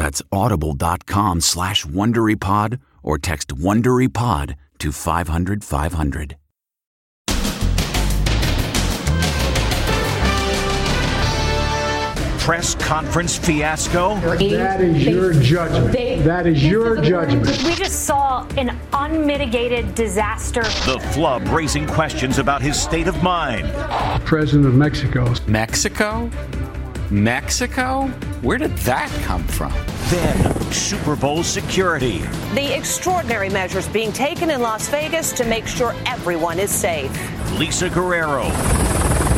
That's audible.com slash WonderyPod or text WonderyPod to 500 500. Press conference fiasco? That is your judgment. that is your judgment. We just saw an unmitigated disaster. The flub raising questions about his state of mind. President of Mexico. Mexico? Mexico? Where did that come from? Then, Super Bowl security. The extraordinary measures being taken in Las Vegas to make sure everyone is safe. Lisa Guerrero.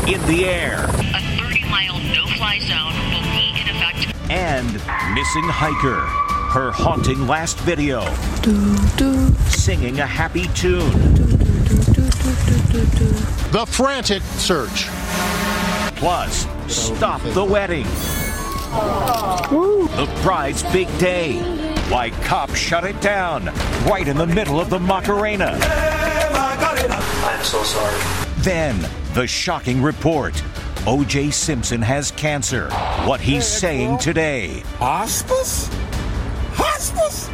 In the air. A 30 mile no fly zone will be in effect. And missing hiker. Her haunting last video. Singing a happy tune. The frantic search. Plus, stop the wedding. The bride's big day. Why cops shut it down right in the middle of the Macarena. I'm so sorry. Then, the shocking report. O.J. Simpson has cancer. What he's saying today. Hospice? Hospice?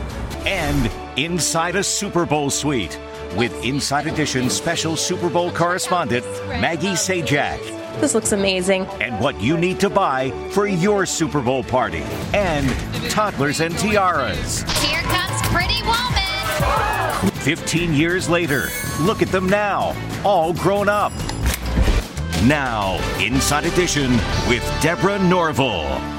And inside a Super Bowl suite with Inside Edition special Super Bowl correspondent Maggie Sajak. This looks amazing. And what you need to buy for your Super Bowl party. And toddlers and tiaras. Here comes Pretty Woman. 15 years later, look at them now, all grown up. Now, Inside Edition with Deborah Norville.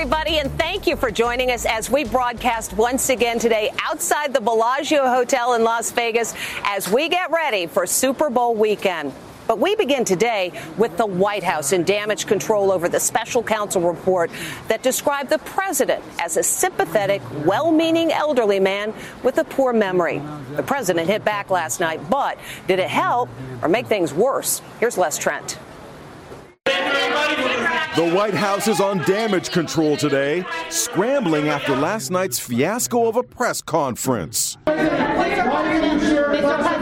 Everybody, and thank you for joining us as we broadcast once again today outside the Bellagio Hotel in Las Vegas as we get ready for Super Bowl weekend. But we begin today with the White House in damage control over the special counsel report that described the president as a sympathetic, well meaning elderly man with a poor memory. The president hit back last night, but did it help or make things worse? Here's Les Trent. The White House is on damage control today, scrambling after last night's fiasco of a press conference.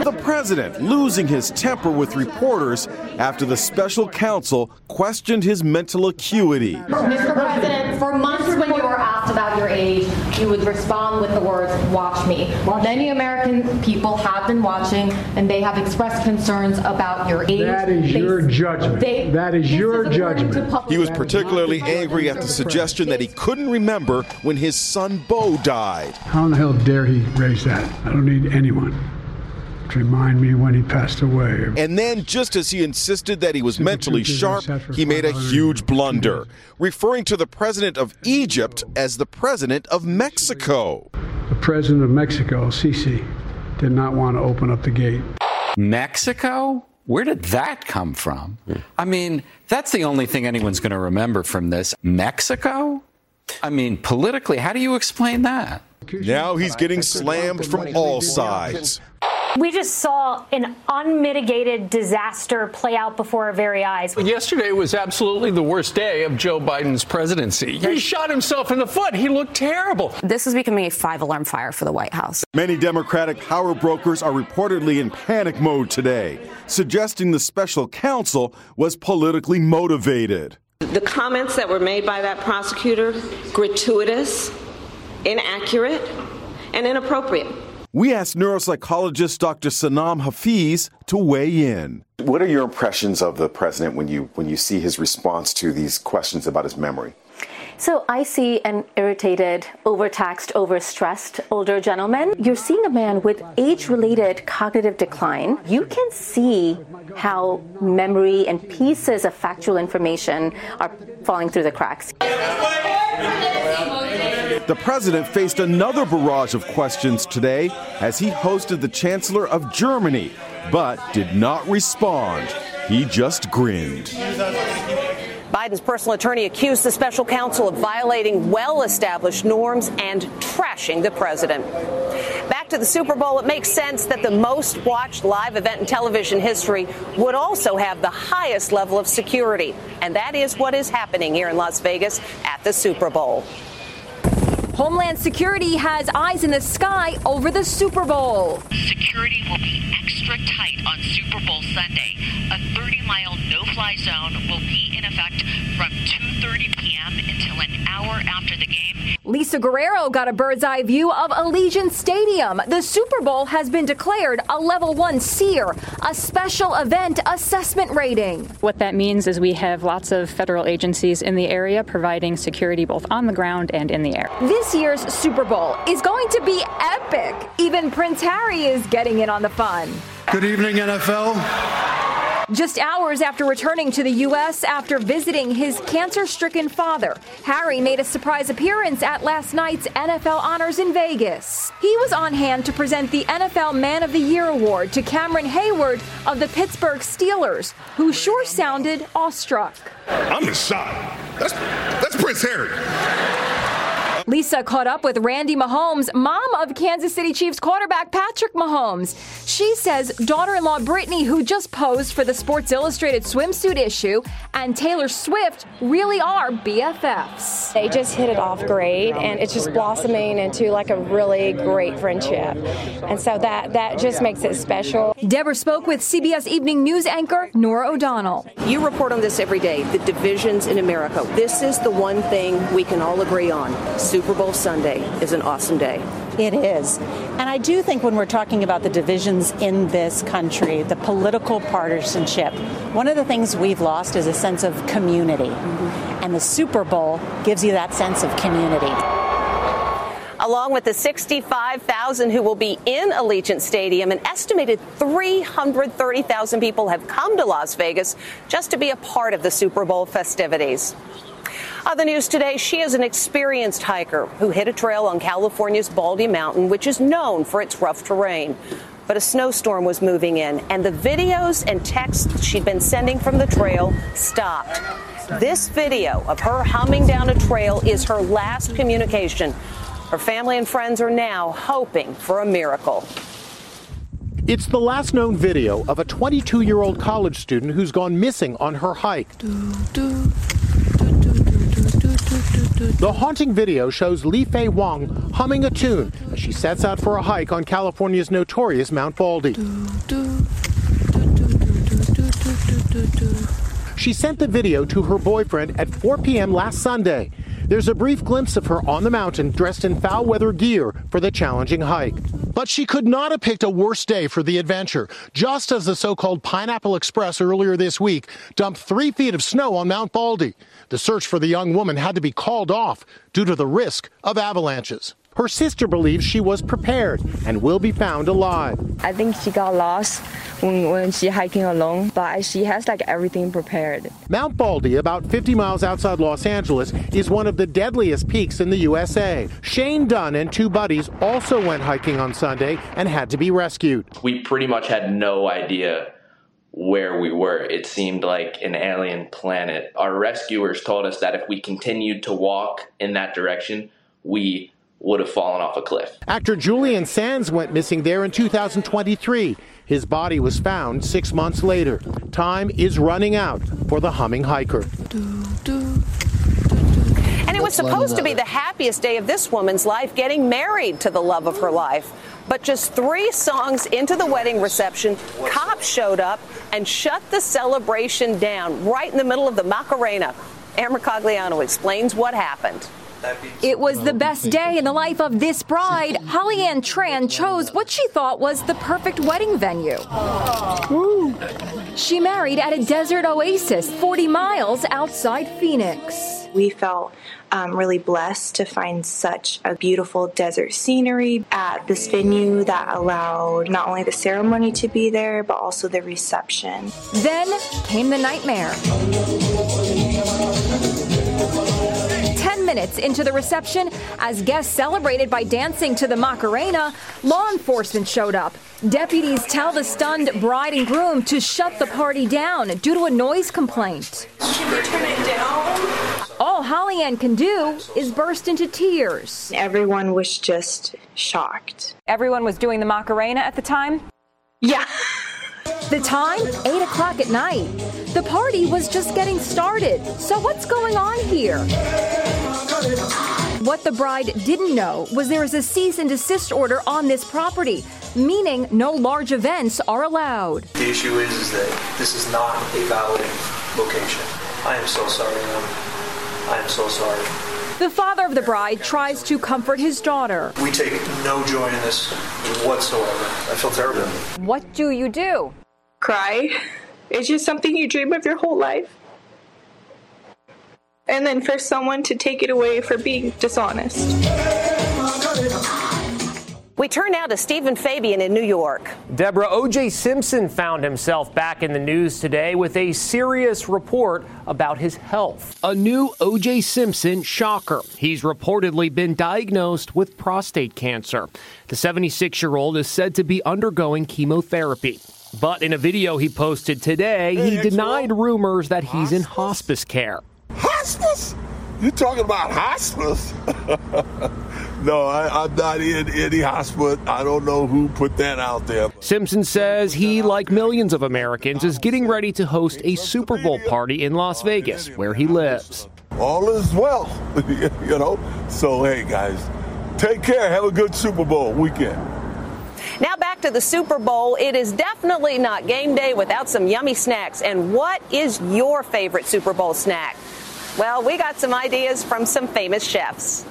The president losing his temper with reporters after the special counsel questioned his mental acuity. Mr. President, for months when you were asked about your age, you would respond with the words, watch me. Well, many American people have been watching and they have expressed concerns about your age. That is They- your judgment. they- that is your according to judgment. He was particularly angry at the suggestion that he couldn't remember when his son Bo died. How in the hell dare he raise that? I don't need anyone to remind me when he passed away. And then, just as he insisted that he was mentally sharp, he made a huge blunder, referring to the president of Egypt as the president of Mexico. The president of Mexico, Sisi, did not want to open up the gate. Mexico? Where did that come from? I mean, that's the only thing anyone's going to remember from this. Mexico? I mean, politically, how do you explain that? Now he's getting slammed from all sides. We just saw an unmitigated disaster play out before our very eyes. Yesterday was absolutely the worst day of Joe Biden's presidency. He shot himself in the foot. He looked terrible. This is becoming a five alarm fire for the White House. Many Democratic power brokers are reportedly in panic mode today, suggesting the special counsel was politically motivated. The comments that were made by that prosecutor gratuitous, inaccurate, and inappropriate. We asked neuropsychologist Dr. Sanam Hafeez to weigh in. What are your impressions of the president when you when you see his response to these questions about his memory? So I see an irritated, overtaxed, overstressed older gentleman. You're seeing a man with age-related cognitive decline. You can see how memory and pieces of factual information are falling through the cracks. The president faced another barrage of questions today as he hosted the Chancellor of Germany, but did not respond. He just grinned. Biden's personal attorney accused the special counsel of violating well established norms and trashing the president. Back to the Super Bowl, it makes sense that the most watched live event in television history would also have the highest level of security. And that is what is happening here in Las Vegas at the Super Bowl. Homeland Security has eyes in the sky over the Super Bowl. Security will be extra tight on Super Bowl Sunday. A 30-mile no-fly zone will be in effect from 2:30 p.m. until an hour after the game. Lisa Guerrero got a bird's eye view of Allegiant Stadium. The Super Bowl has been declared a level 1 SEAR, a special event assessment rating. What that means is we have lots of federal agencies in the area providing security both on the ground and in the air. This year's Super Bowl is going to be epic. Even Prince Harry is getting in on the fun. Good evening, NFL. Just hours after returning to the U.S. after visiting his cancer stricken father, Harry made a surprise appearance at last night's NFL Honors in Vegas. He was on hand to present the NFL Man of the Year award to Cameron Heyward of the Pittsburgh Steelers, who sure sounded awestruck. I'm in shock. That's, that's Prince Harry. Lisa caught up with Randi Mahomes, mom of Kansas City Chiefs quarterback Patrick Mahomes. She says daughter in law Brittany, who just posed for the Sports Illustrated swimsuit issue, and Taylor Swift really are BFFs. They just hit it off great, and it's just blossoming into like a really great friendship. And so that, that just makes it special. Deborah spoke with CBS Evening News anchor Norah O'Donnell. You report on this every day the divisions in America. This is the one thing we can all agree on. Super Bowl Sunday is an awesome day. It is. And I do think when we're talking about the divisions in this country, the political partisanship, one of the things we've lost is a sense of community. Mm-hmm. And the Super Bowl gives you that sense of community along with the 65,000 who will be in Allegiant Stadium. An estimated 330,000 people have come to Las Vegas just to be a part of the Super Bowl festivities. Other news today, she is an experienced hiker who hit a trail on California's Baldy Mountain, which is known for its rough terrain. But a snowstorm was moving in, and the videos and texts she'd been sending from the trail stopped. This video of her humming down a trail is her last communication. Her family and friends are now hoping for a miracle. It's the last known video of a 22 year old college student who's gone missing on her hike. Do, do. The haunting video shows Lifei Huang humming a tune as she sets out for a hike on California's notorious Mount Baldy. She sent the video to her boyfriend at 4 p.m. last Sunday. There's a brief glimpse of her on the mountain dressed in foul weather gear for the challenging hike. But she could not have picked a worse day for the adventure, just as the so called Pineapple Express earlier this week dumped three feet of snow on Mount Baldy. The search for the young woman had to be called off due to the risk of avalanches. Her sister believes she was prepared and will be found alive. I think she got lost when, when she hiking alone, but she has like everything prepared. Mount Baldy, about 50 miles outside Los Angeles, is one of the deadliest peaks in the USA. Shane Dunn and two buddies also went hiking on Sunday and had to be rescued. We pretty much had no idea where we were. It seemed like an alien planet. Our rescuers told us that if we continued to walk in that direction, we would have fallen off a cliff. Actor Julian Sands went missing there in 2023. His body was found six months later. Time is running out for the humming hiker. And it was supposed to be the happiest day of this woman's life, getting married to the love of her life. But just three songs into the wedding reception, cops showed up and shut the celebration down right in the middle of the Macarena. Ann Mercogliano explains what happened. It was the best day in the life of this bride. Holly Ann Tran chose what she thought was the perfect wedding venue. She married at a desert oasis 40 miles outside Phoenix. We felt um, really blessed to find such a beautiful desert scenery at this venue that allowed not only the ceremony to be there, but also the reception. Then came the nightmare. Minutes into the reception, as guests celebrated by dancing to the Macarena, law enforcement showed up. Deputies tell the stunned bride and groom to shut the party down due to a noise complaint. Can we turn it down? All Holly Ann can do is burst into tears. Everyone was just shocked. Everyone was doing the Macarena at the time? Yeah. The time? 8 o'clock at night. The party was just getting started. So, what's going on here? What the bride didn't know was there is a cease and desist order on this property, meaning no large events are allowed. The issue is, is that this is not a valid location. I am so sorry, ma'am. I am so sorry. The father of the bride tries to comfort his daughter. We take no joy in this whatsoever. I feel terrible. What do you do? Cry. It's just something you dream of your whole life. And then for someone to take it away for being dishonest. We turn now to Steven Fabian in New York. Deborah, O.J. Simpson found himself back in the news today with a serious report about his health. A new O.J. Simpson shocker. He's reportedly been diagnosed with prostate cancer. The 76 year old is said to be undergoing chemotherapy. But in a video he posted today, he denied rumors that he's in hospice care. Hospice? You talking about hospice? no, I, I'm not in any hospice. I don't know who put that out there. Simpson says he, like millions of Americans, is getting ready to host a Super Bowl party in Las Vegas, where he lives. All is well, you know. So hey, guys, take care. Have a good Super Bowl weekend. Now back to the Super Bowl. It is definitely not game day without some yummy snacks. And what is your favorite Super Bowl snack? Well, we got some ideas from some famous chefs.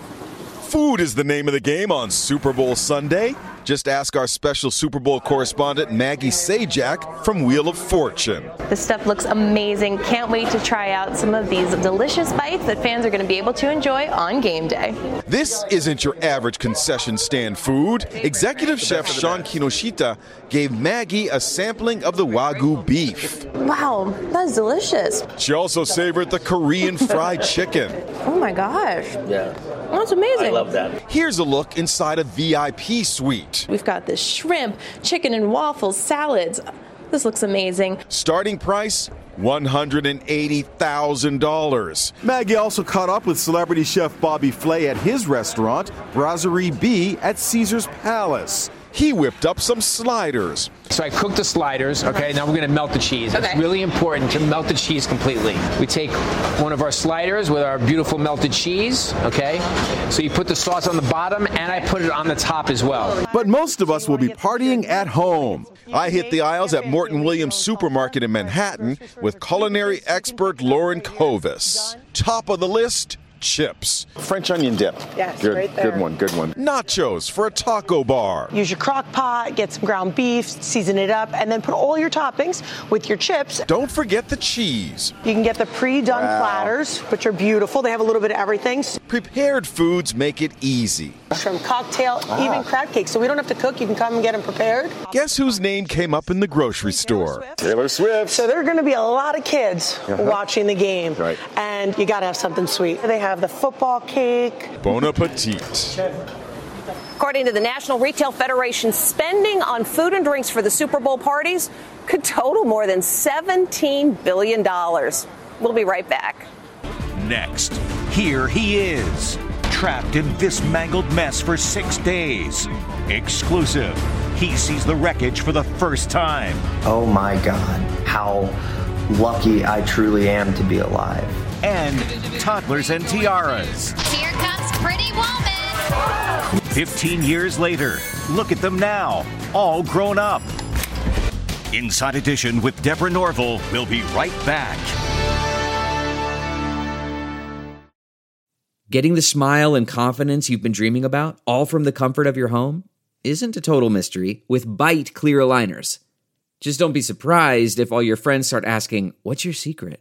Food is the name of the game on Super Bowl Sunday. Just ask our special Super Bowl correspondent Maggie Sajak from Wheel of Fortune. This stuff looks amazing. Can't wait to try out some of these delicious bites that fans are going to be able to enjoy on game day. This isn't your average concession stand food. Executive Chef Sean Kinoshita gave Maggie a sampling of the Wagyu beef. Wow, that's delicious. She also savored the Korean fried chicken. Oh my gosh. Yeah. That's amazing. I love that. Here's a look inside a VIP suite. We've got the shrimp, chicken and waffles, salads. This looks amazing. Starting price $180,000. Maggie also caught up with celebrity chef Bobby Flay at his restaurant, Brasserie B at Caesar's Palace. He whipped up some sliders. So I cooked the sliders, okay? Now we're gonna melt the cheese. It's really important to melt the cheese completely. We take one of our sliders with our beautiful melted cheese, okay? So you put the sauce on the bottom and I put it on the top as well. But most of us will be partying at home. I hit the aisles at Morton Williams Supermarket in Manhattan with culinary expert Lauren Covis. Top of the list, chips. French onion dip. Yes, good, right there. Good one, good one. Nachos for a taco bar. Use your crock pot, get some ground beef, season it up, and then put all your toppings with your chips. Don't forget the cheese. You can get the pre-done Wow. platters, which are beautiful. They have a little bit of everything. Prepared foods make it easy. From cocktail, Ah. even crab cakes. So we don't have to cook. You can come and get them prepared. Guess whose name came up in the grocery store? Taylor Swift. So there are going to be a lot of kids Uh-huh. watching the game. Right. And you got to have something sweet. They have the football cake. Bon appetit. According to the National Retail Federation, spending on food and drinks for the Super Bowl parties could total more than $17 billion. We'll be right back. Next, here he is, trapped in this mangled mess for six days. Exclusive. He sees the wreckage for the first time. Oh my God, how lucky I truly am to be alive. And toddlers and tiaras. Here comes Pretty Woman. 15 years later, look at them now, all grown up. Inside Edition with Deborah Norville will be right back. Getting the smile and confidence you've been dreaming about, all from the comfort of your home, isn't a total mystery with Byte clear aligners. Just don't be surprised if all your friends start asking, What's your secret?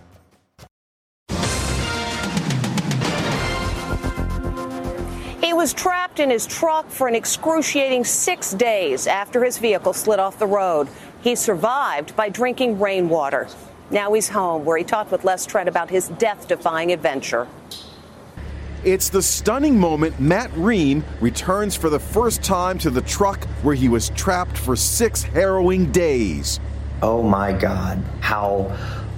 Was trapped in his truck for an excruciating six days after his vehicle slid off the road. He survived by drinking rainwater. Now he's home, where he talked with Les Trent about his death defying adventure. It's the stunning moment Matt Ream returns for the first time to the truck where he was trapped for six harrowing days. Oh my God, how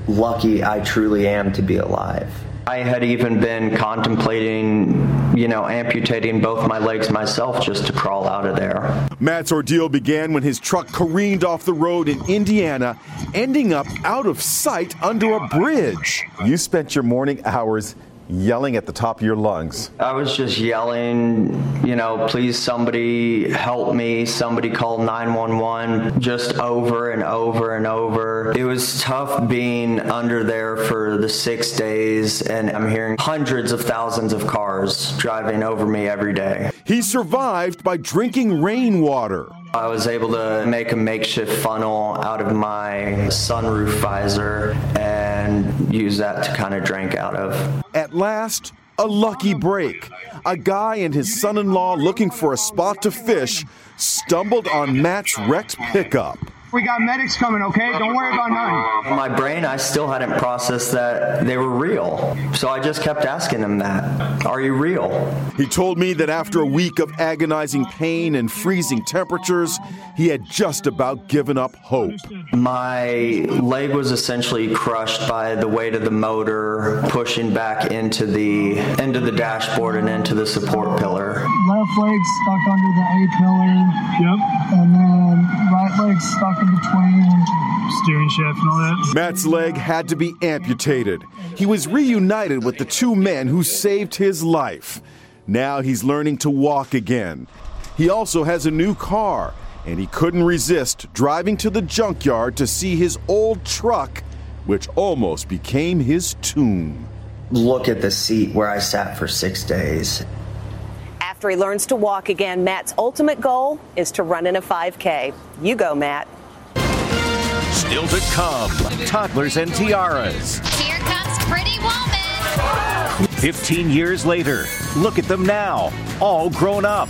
lucky I truly am to be alive. I had even been contemplating, you know, amputating both my legs myself just to crawl out of there. Matt's ordeal began when his truck careened off the road in Indiana, ending up out of sight under a bridge. You spent your morning hours yelling at the top of your lungs. I was just yelling, you know, please somebody help me, somebody call 911, just over and over and over. It was tough being under there for the six days, and I'm hearing hundreds of thousands of cars driving over me every day. He survived by drinking rainwater. I was able to make a makeshift funnel out of my sunroof visor and use that to kind of drink out of. At last, a lucky break. A guy and his son in law looking for a spot to fish stumbled on Matt's wrecked pickup. We got medics coming, okay? Don't worry about nothing. In my brain, I still hadn't processed that they were real. So I just kept asking them that. Are you real? He told me that after a week of agonizing pain and freezing temperatures, he had just about given up hope. My leg was essentially crushed by the weight of the motor pushing back into the into the dashboard and into the support pillar. Left leg stuck under the A pillar. Yep. And then right leg stuck in between steering shaft and all that. Matt's leg had to be amputated. He was reunited with the two men who saved his life. Now he's learning to walk again. He also has a new car, and he couldn't resist driving to the junkyard to see his old truck, which almost became his tomb. Look at the seat where I sat for six days. After he learns to walk again, Matt's ultimate goal is to run in a 5K. You go, Matt. Still to come, toddlers and tiaras. Here comes Pretty Woman. 15 years later, look at them now, all grown up.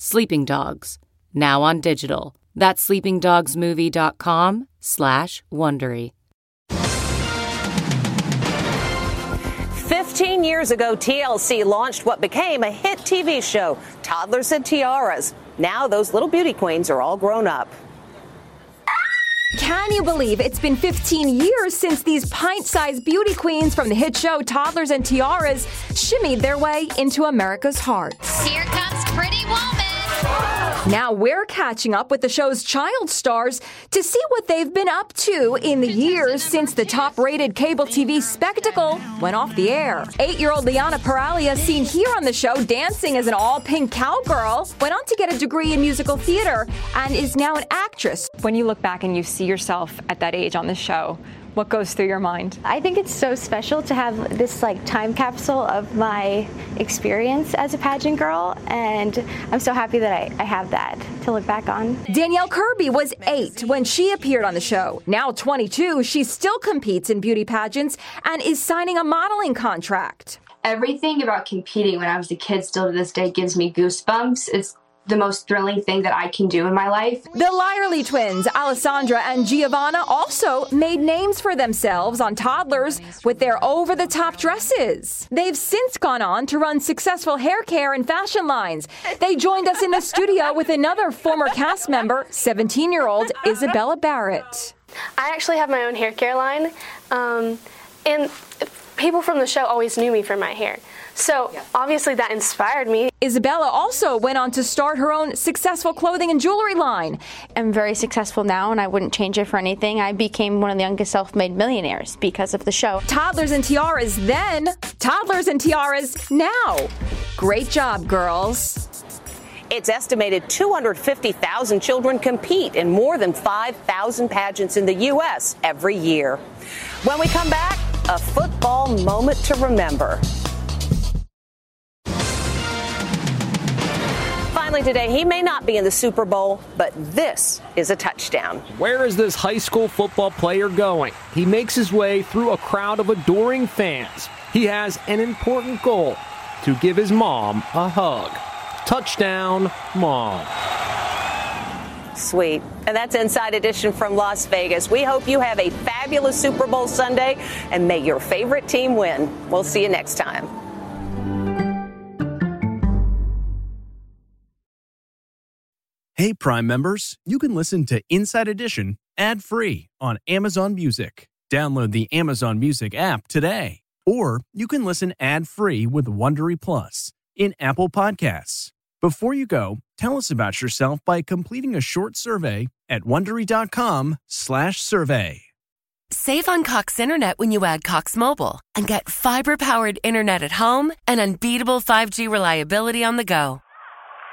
Sleeping Dogs, now on digital. That's sleepingdogsmovie.com slash Wondery. 15 years ago, TLC launched what became a hit TV show, Toddlers and Tiaras. Now those little beauty queens are all grown up. Can you believe it's been 15 years since these pint sized beauty queens from the hit show Toddlers and Tiaras shimmied their way into America's hearts? Here comes Pretty Woman. Now we're catching up with the show's child stars to see what they've been up to in the years since the top rated cable TV spectacle went off the air. Eight year old Liana Paralia, seen here on the show dancing as an all pink cowgirl, went on to get a degree in musical theater and is now an actress. When you look back and you see yourself at that age on the show, what goes through your mind? I think it's so special to have this like time capsule of my experience as a pageant girl, and I'm so happy that I, I have that to look back on. Danielle Kirby was eight when she appeared on the show. Now 22, she still competes in beauty pageants and is signing a modeling contract. Everything about competing when I was a kid still to this day gives me goosebumps. It's the most thrilling thing that I can do in my life. The Lyerly twins, Alessandra and Giovanna, also made names for themselves on toddlers with their over the top dresses. They've since gone on to run successful hair care and fashion lines. They joined us in the studio with another former cast member, 17 year old Isabella Barrett. I actually have my own hair care line, um, and people from the show always knew me for my hair. So obviously that inspired me. Isabella also went on to start her own successful clothing and jewelry line. I'm very successful now and I wouldn't change it for anything. I became one of the youngest self made millionaires because of the show. Toddlers and tiaras then, toddlers and tiaras now. Great job, girls. It's estimated 250,000 children compete in more than 5,000 pageants in the U.S. every year. When we come back, a football moment to remember. Today, he may not be in the Super Bowl, but this is a touchdown. Where is this high school football player going? He makes his way through a crowd of adoring fans. He has an important goal to give his mom a hug. Touchdown, mom. Sweet. And that's Inside Edition from Las Vegas. We hope you have a fabulous Super Bowl Sunday and may your favorite team win. We'll see you next time. Hey, Prime members, you can listen to Inside Edition ad free on Amazon Music. Download the Amazon Music app today. Or you can listen ad free with Wondery Plus in Apple Podcasts. Before you go, tell us about yourself by completing a short survey at wondery.com/slash survey. Save on Cox Internet when you add Cox Mobile and get fiber powered internet at home and unbeatable 5G reliability on the go.